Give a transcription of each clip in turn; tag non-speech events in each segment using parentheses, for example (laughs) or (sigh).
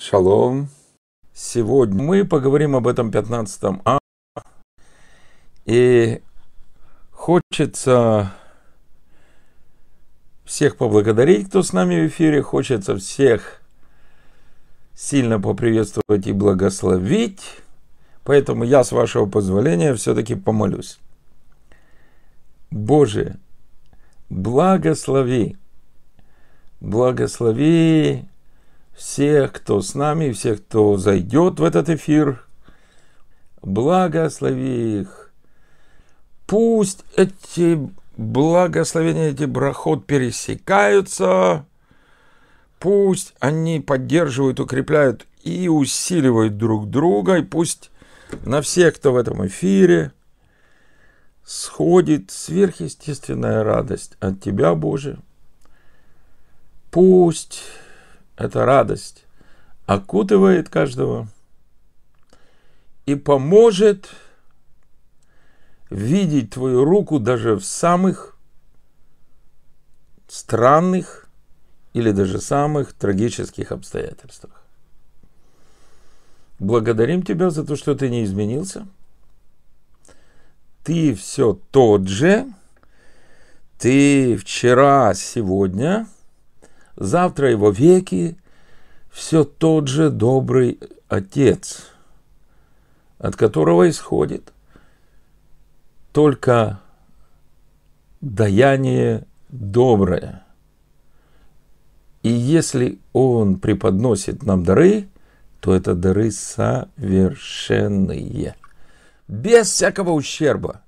Шалом. Сегодня мы поговорим об этом 15 А. И хочется всех поблагодарить, кто с нами в эфире. Хочется всех сильно поприветствовать и благословить. Поэтому я, с вашего позволения, все-таки помолюсь. Боже, благослови, благослови всех, кто с нами, всех, кто зайдет в этот эфир. Благослови их. Пусть эти благословения, эти брахот пересекаются. Пусть они поддерживают, укрепляют и усиливают друг друга. И пусть на всех, кто в этом эфире, сходит сверхъестественная радость от Тебя, Боже. Пусть эта радость окутывает каждого и поможет видеть Твою руку даже в самых странных или даже самых трагических обстоятельствах. Благодарим Тебя за то, что Ты не изменился. Ты все тот же. Ты вчера, сегодня – завтра его веки все тот же добрый Отец, от которого исходит только даяние доброе. И если Он преподносит нам дары, то это дары совершенные, без всякого ущерба,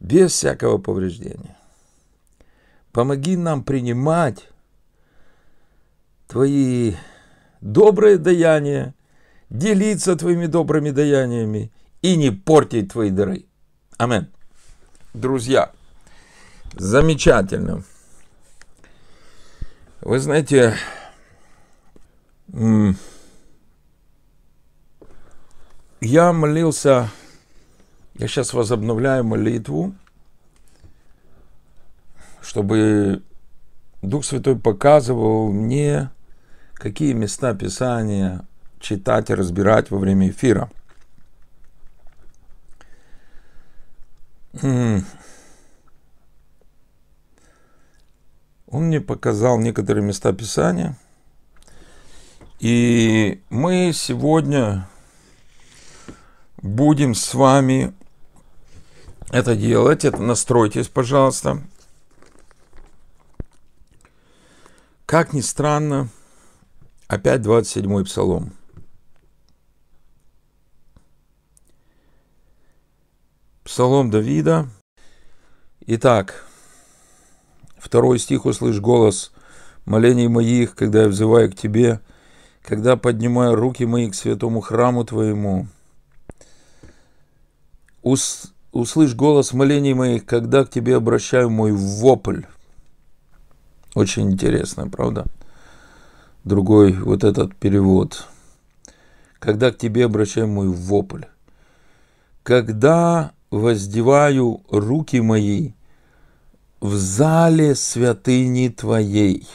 без всякого повреждения. Помоги нам принимать твои добрые даяния, делиться твоими добрыми daяниями и не портить твои дары. Амен. Друзья, замечательно. Вы знаете, я молился, я сейчас возобновляю молитву, чтобы Дух Святой показывал мне какие места Писания читать и разбирать во время эфира. Он мне показал некоторые места Писания. И мы сегодня будем с вами это делать. Это настройтесь, пожалуйста. Как ни странно, Опять 27-й псалом. Псалом Давида. Итак, второй стих «Услышь голос молений моих, когда я взываю к Тебе, когда поднимаю руки мои к святому храму Твоему. Ус, услышь голос молений моих, когда к Тебе обращаю мой вопль». Очень интересно, правда? Другой вот этот перевод. Когда к тебе обращаю мой вопль. Когда воздеваю руки мои в зале святыни твоей.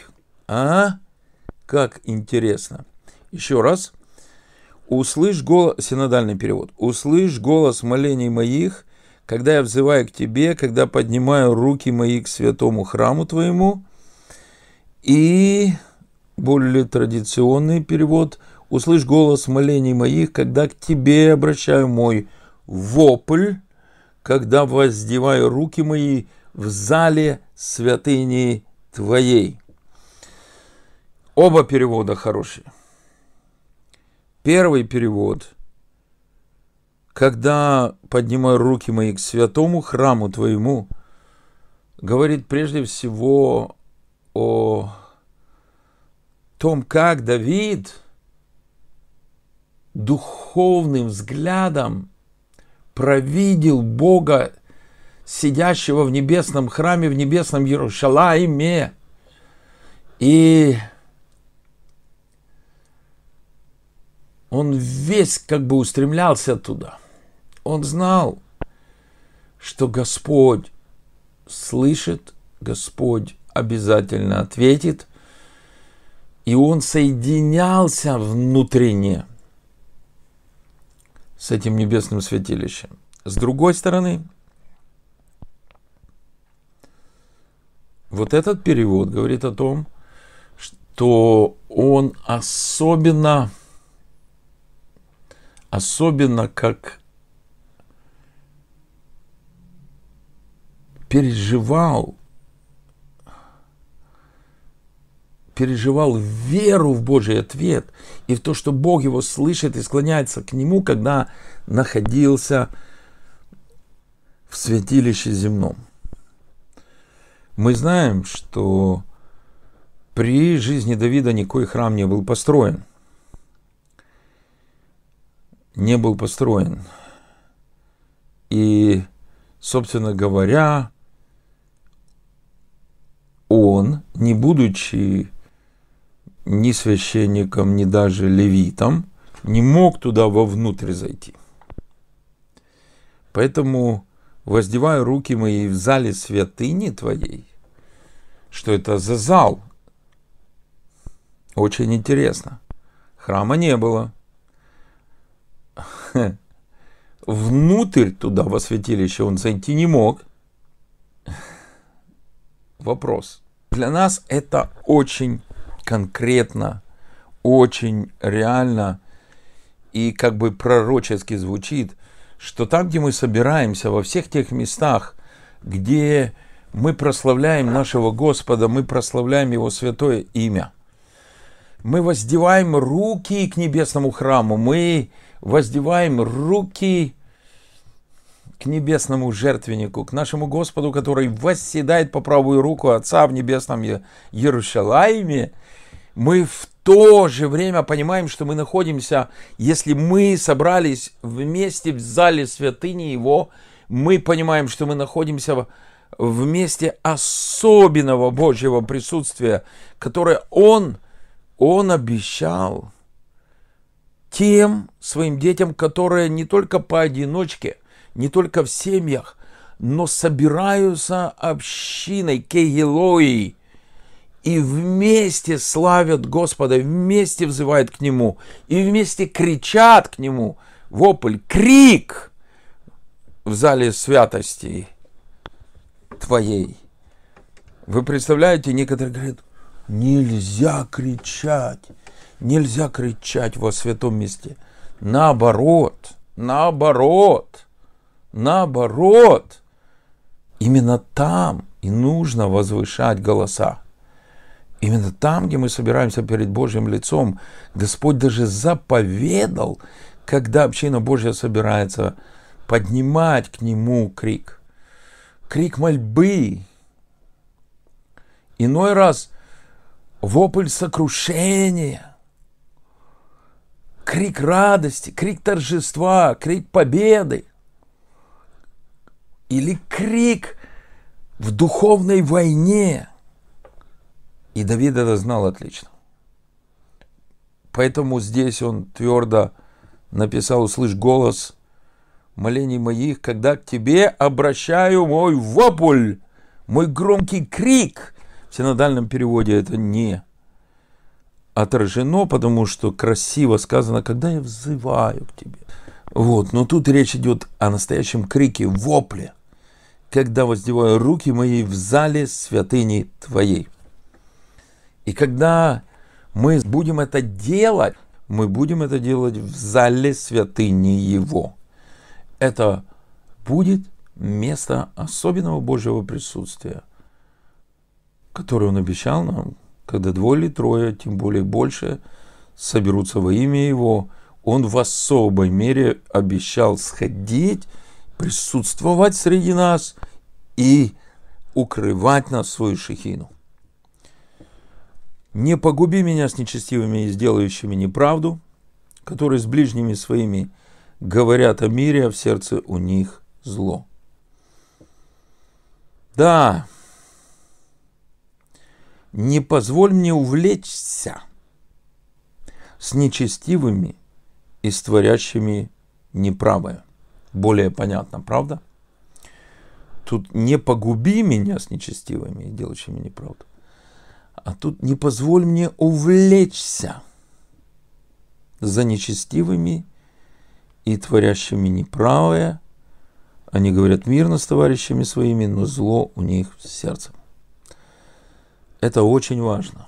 А? Как интересно. Еще раз. Услышь голос, синодальный перевод. Услышь голос молений моих, когда я взываю к тебе, когда поднимаю руки мои к святому храму твоему, и более традиционный перевод «Услышь голос молений моих, когда к тебе обращаю мой вопль, когда воздеваю руки мои в зале святыни твоей». Оба перевода хорошие. Первый перевод – когда поднимаю руки мои к святому храму твоему, говорит прежде всего о том, как Давид духовным взглядом провидел Бога, сидящего в небесном храме, в небесном Иерушалайме. И он весь как бы устремлялся туда. Он знал, что Господь слышит, Господь обязательно ответит – И он соединялся внутренне с этим небесным святилищем. С другой стороны, вот этот перевод говорит о том, что он особенно, особенно как переживал, переживал веру в Божий ответ и в то, что Бог его слышит и склоняется к нему, когда находился в святилище земном. Мы знаем, что при жизни Давида никакой храм не был построен. Не был построен. И, собственно говоря, он, не будучи ни священником, ни даже левитом, не мог туда вовнутрь зайти. Поэтому воздеваю руки мои в зале святыни твоей. Что это за зал? Очень интересно. Храма не было. (laughs) Внутрь туда, во святилище, он зайти не мог. (laughs) Вопрос. Для нас это очень конкретно, очень реально и как бы пророчески звучит, что там, где мы собираемся, во всех тех местах, где мы прославляем нашего Господа, мы прославляем Его святое имя. Мы воздеваем руки к небесному храму, мы воздеваем руки к небесному жертвеннику, к нашему Господу, который восседает по правую руку Отца в небесном Иерусалиме, мы в то же время понимаем, что мы находимся, если мы собрались вместе в зале святыни Его, мы понимаем, что мы находимся в месте особенного Божьего присутствия, которое Он, Он обещал тем своим детям, которые не только поодиночке, не только в семьях, но собираются общиной, кегелои, и вместе славят Господа, вместе взывают к Нему, и вместе кричат к Нему. Вопль, крик в зале святости Твоей. Вы представляете, некоторые говорят, нельзя кричать, нельзя кричать во святом месте. Наоборот, наоборот, наоборот. Именно там и нужно возвышать голоса. Именно там, где мы собираемся перед Божьим лицом, Господь даже заповедал, когда община Божья собирается, поднимать к Нему крик. Крик мольбы. Иной раз вопль сокрушения. Крик радости, крик торжества, крик победы. Или крик в духовной войне – и Давид это знал отлично. Поэтому здесь он твердо написал, услышь голос молений моих, когда к тебе обращаю мой вопль, мой громкий крик. В синодальном переводе это не отражено, потому что красиво сказано, когда я взываю к тебе. Вот, но тут речь идет о настоящем крике, вопле, когда воздеваю руки мои в зале святыни твоей. И когда мы будем это делать, мы будем это делать в зале святыни Его. Это будет место особенного Божьего присутствия, которое Он обещал нам, когда двое или трое, тем более больше, соберутся во имя Его. Он в особой мере обещал сходить, присутствовать среди нас и укрывать нас свою шехину. Не погуби меня с нечестивыми и сделающими неправду, которые с ближними своими говорят о мире, а в сердце у них зло. Да, не позволь мне увлечься с нечестивыми и с творящими неправое. Более понятно, правда? Тут не погуби меня с нечестивыми и делающими неправду А тут не позволь мне увлечься за нечестивыми и творящими неправое. Они говорят мирно с товарищами своими, но зло у них в сердце. Это очень важно.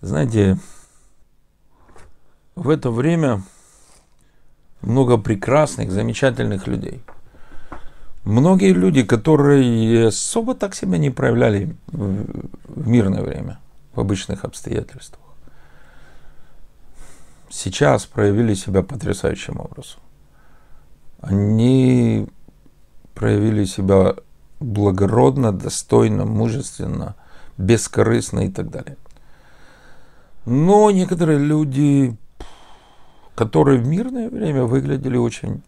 Знаете, в это время много прекрасных, замечательных людей. Многие люди, которые особо так себя не проявляли в мирное время, в обычных обстоятельствах, сейчас проявили себя потрясающим образом. Они проявили себя благородно, достойно, мужественно, бескорыстно и так далее. Но некоторые люди, которые в мирное время выглядели очень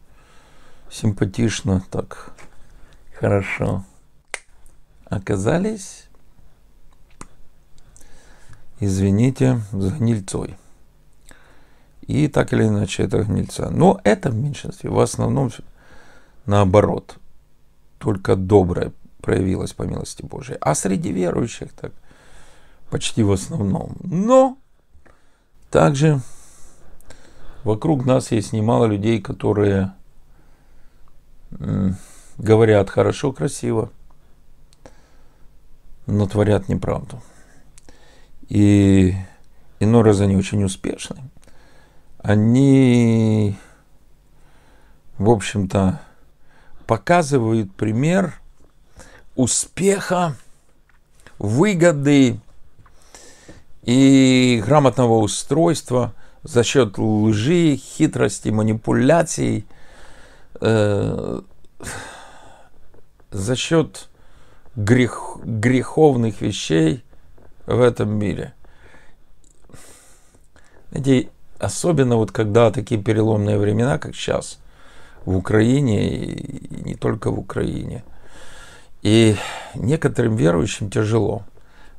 симпатично, так хорошо, оказались, извините, с гнильцой. И так или иначе это гнильца. Но это в меньшинстве. В основном наоборот. Только доброе проявилось по милости Божией. А среди верующих так почти в основном. Но также вокруг нас есть немало людей, которые говорят хорошо, красиво, но творят неправду. И иной раз они очень успешны. Они, в общем-то, показывают пример успеха, выгоды и грамотного устройства за счет лжи, хитрости, манипуляций, э, (sighs) за счет грех, греховных вещей в этом мире. Знаете, особенно вот когда такие переломные времена, как сейчас, в Украине и не только в Украине. И некоторым верующим тяжело.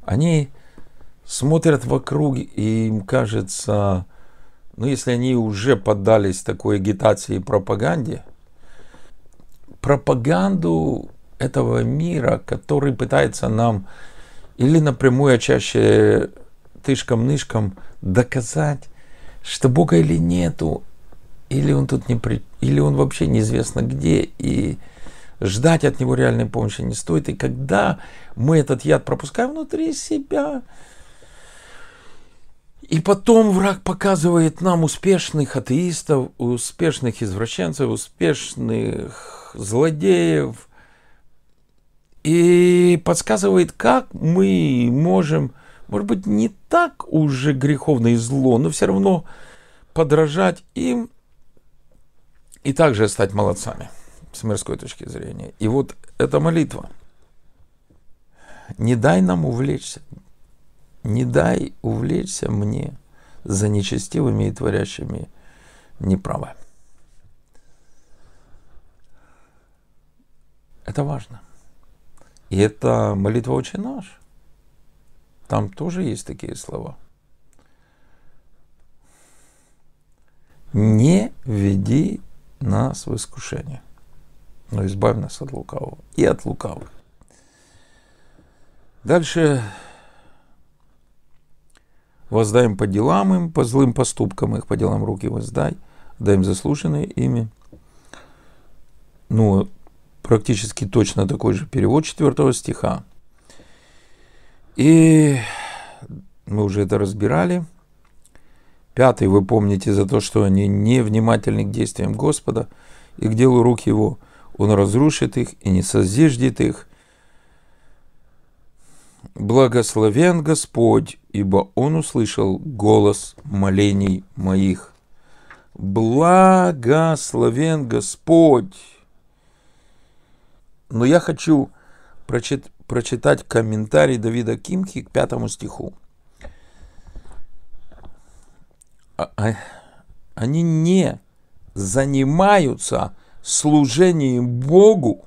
Они смотрят вокруг, и им кажется, ну если они уже поддались такой агитации и пропаганде, пропаганду этого мира, который пытается нам или напрямую, а чаще тышком-нышком доказать, что Бога или нету, или он тут не при... или он вообще неизвестно где, и ждать от него реальной помощи не стоит. И когда мы этот яд пропускаем внутри себя, и потом враг показывает нам успешных атеистов, успешных извращенцев, успешных злодеев, и подсказывает, как мы можем, может быть, не так уже греховно и зло, но все равно подражать им и также стать молодцами с мирской точки зрения. И вот эта молитва. Не дай нам увлечься, не дай увлечься мне за нечестивыми и творящими неправо. Это важно. И это молитва очень наш. Там тоже есть такие слова. Не веди нас в искушение, но избавь нас от лукавого и от лукавых. Дальше воздаем по делам им, по злым поступкам их, по делам руки воздай, даем заслуженные ими. Ну, практически точно такой же перевод четвертого стиха. И мы уже это разбирали. Пятый, вы помните за то, что они невнимательны к действиям Господа и к делу рук Его. Он разрушит их и не созиждет их. Благословен Господь, ибо Он услышал голос молений моих. Благословен Господь. Но я хочу прочит, прочитать комментарий Давида Кимхи к пятому стиху. А, а, они не занимаются служением Богу,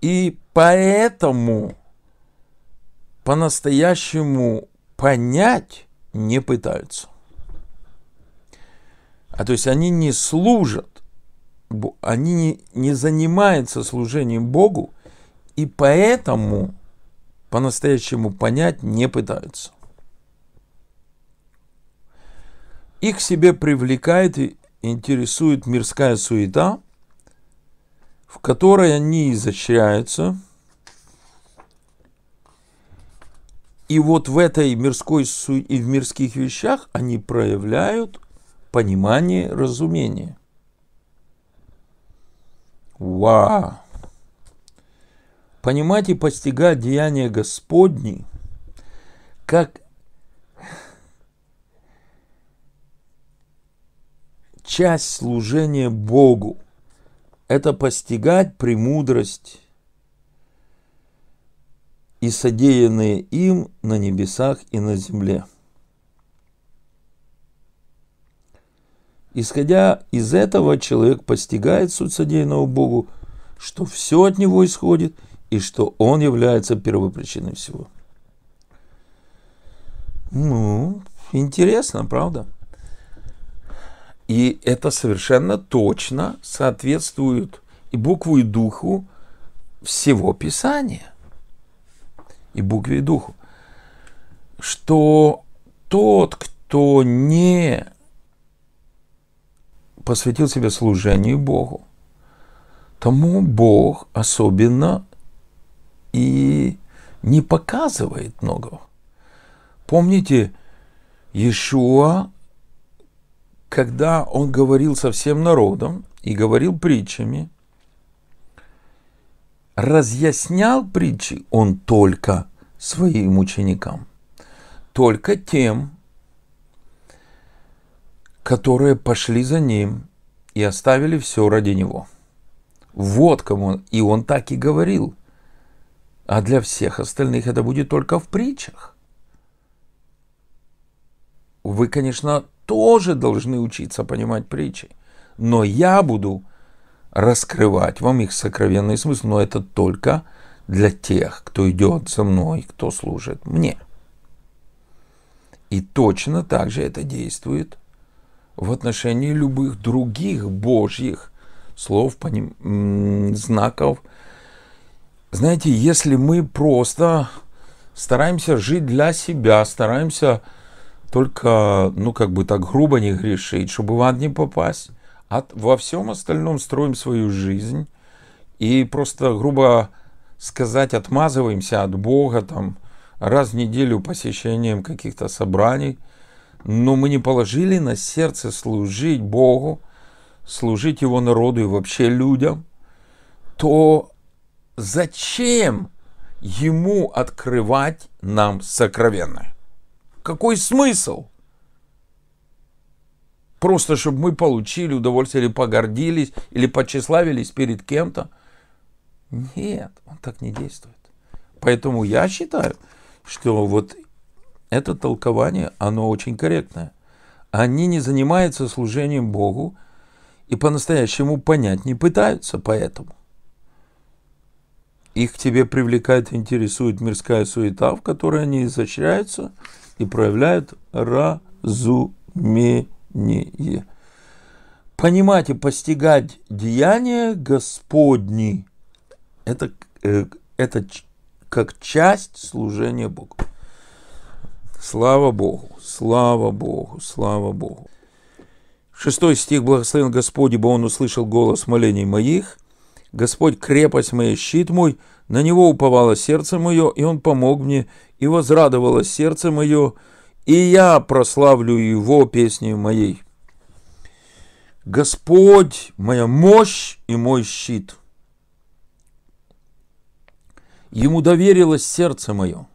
и поэтому по-настоящему понять не пытаются. А то есть они не служат, они не, не занимаются служением Богу, и поэтому по-настоящему понять не пытаются. Их себе привлекает и интересует мирская суета, в которой они изощряются. И вот в этой мирской су... и в мирских вещах они проявляют понимание, разумение. Вау! Понимать и постигать деяния Господни, как часть служения Богу. Это постигать премудрость и содеянные им на небесах и на земле. Исходя из этого, человек постигает суть содеянного Богу, что все от него исходит и что он является первопричиной всего. Ну, интересно, правда? И это совершенно точно соответствует и букву, и духу всего Писания. И букве, и духу. Что тот, кто не посвятил себя служению Богу, тому Бог особенно и не показывает многого. Помните, Иешуа когда он говорил со всем народом и говорил притчами, разъяснял притчи он только своим ученикам, только тем, которые пошли за ним и оставили все ради него. Вот кому и он так и говорил. А для всех остальных это будет только в притчах. Вы, конечно, тоже должны учиться понимать притчи. Но я буду раскрывать вам их сокровенный смысл, но это только для тех, кто идет за мной, кто служит мне. И точно так же это действует в отношении любых других божьих слов, знаков. Знаете, если мы просто стараемся жить для себя, стараемся только, ну, как бы так грубо не грешить, чтобы в ад не попасть. А во всем остальном строим свою жизнь и просто, грубо сказать, отмазываемся от Бога там раз в неделю посещением каких-то собраний, но мы не положили на сердце служить Богу, служить Его народу и вообще людям, то зачем Ему открывать нам сокровенное? Какой смысл? Просто чтобы мы получили удовольствие или погордились, или почеславились перед кем-то. Нет, он так не действует. Поэтому я считаю, что вот это толкование, оно очень корректное. Они не занимаются служением Богу и по-настоящему понять не пытаются поэтому. Их к тебе привлекает, интересует мирская суета, в которой они изощряются – и проявляют разумение. Понимать и постигать деяния Господни – это, э, это как часть служения Богу. Слава Богу, слава Богу, слава Богу. Шестой стих. Благословен Господь, ибо Он услышал голос молений моих. Господь, крепость моя, щит мой, на Него уповало сердце мое, и Он помог мне, и возрадовалось сердце мое, и я прославлю его песней моей. Господь – моя мощь и мой щит. Ему доверилось сердце мое,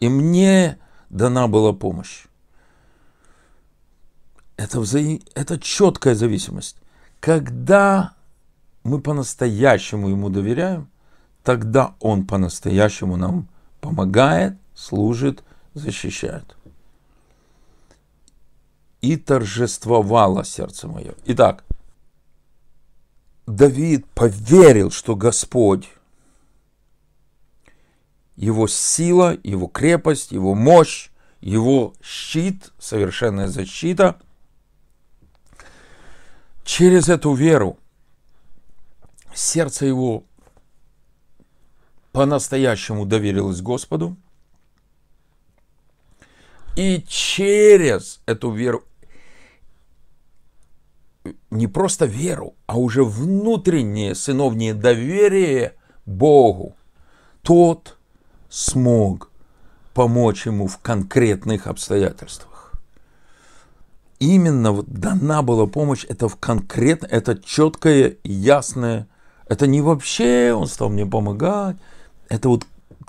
и мне дана была помощь. Это, вза... это четкая зависимость. Когда мы по-настоящему ему доверяем, тогда он по-настоящему нам помогает, служит, защищает. И торжествовало сердце мое. Итак, Давид поверил, что Господь, его сила, его крепость, его мощь, его щит, совершенная защита. Через эту веру сердце его по-настоящему доверилась Господу. И через эту веру, не просто веру, а уже внутреннее сыновнее доверие Богу, тот смог помочь ему в конкретных обстоятельствах. Именно вот дана была помощь, это в конкретно, это четкое, ясное, это не вообще он стал мне помогать, это вот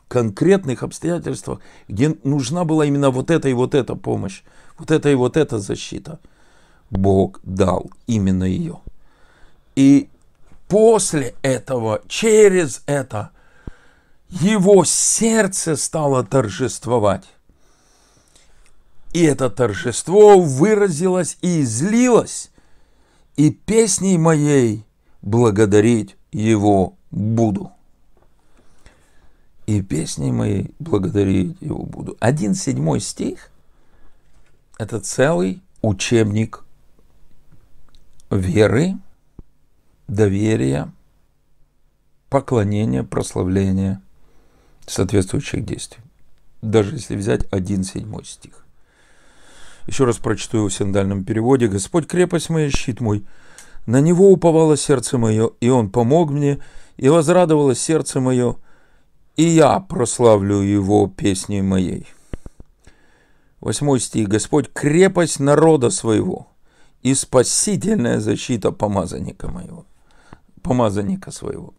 конкретных обстоятельствах, где нужна была именно вот эта и вот эта помощь, вот эта и вот эта защита. Бог дал именно ее. И после этого, через это, его сердце стало торжествовать. И это торжество выразилось и излилось, и песней моей благодарить его буду. И песней моей благодарить его буду. Один седьмой стих – это целый учебник веры, доверия, поклонения, прославления – соответствующих действий. Даже если взять один седьмой стих. Еще раз прочту его в синдальном переводе. «Господь крепость моя, щит мой, на него уповало сердце мое, и он помог мне, и возрадовалось сердце мое, и я прославлю его песней моей». Восьмой стих. «Господь крепость народа своего и спасительная защита помазанника моего, помазанника своего».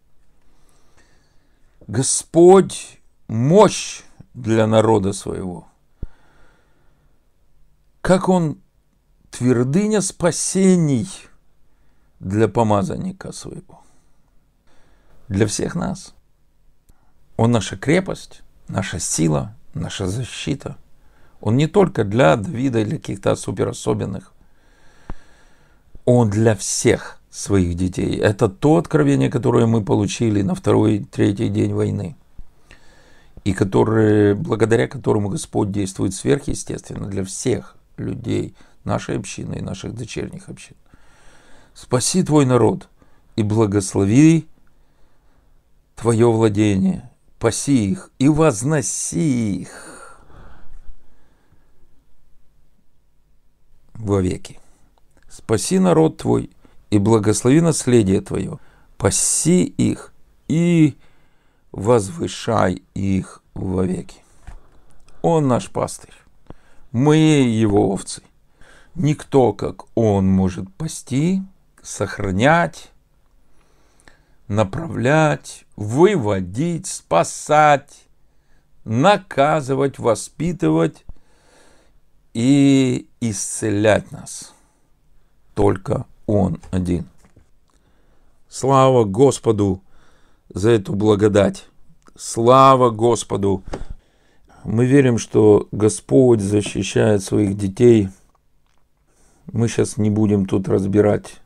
Господь мощь для народа своего. Как он твердыня спасений для помазанника своего. Для всех нас. Он наша крепость, наша сила, наша защита. Он не только для Давида или каких-то суперособенных. Он для всех своих детей. Это то откровение, которое мы получили на второй, третий день войны и которые, благодаря которому Господь действует сверхъестественно для всех людей нашей общины и наших дочерних общин. Спаси твой народ и благослови твое владение, паси их и возноси их вовеки. Спаси народ твой и благослови наследие твое, паси их и возвышай их вовеки. Он наш пастырь, мы его овцы. Никто, как он, может пасти, сохранять, направлять, выводить, спасать, наказывать, воспитывать и исцелять нас. Только Он один. Слава Господу! за эту благодать. Слава Господу! Мы верим, что Господь защищает своих детей. Мы сейчас не будем тут разбирать.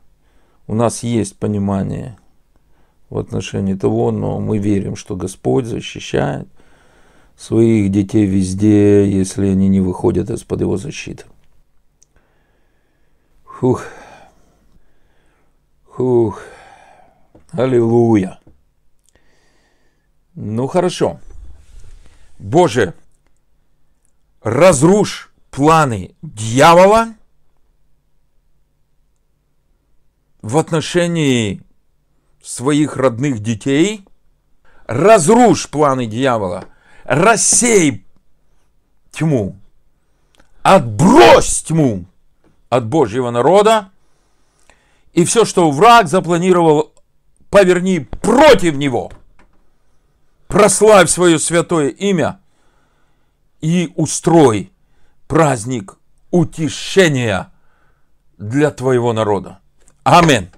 У нас есть понимание в отношении того, но мы верим, что Господь защищает своих детей везде, если они не выходят из-под его защиты. Фух. Фух. Аллилуйя. Ну хорошо. Боже, разрушь планы дьявола в отношении своих родных детей, разрушь планы дьявола, рассей тьму, отбрось тьму от Божьего народа, и все, что враг запланировал, поверни против него – прославь свое святое имя и устрой праздник утешения для твоего народа. Аминь.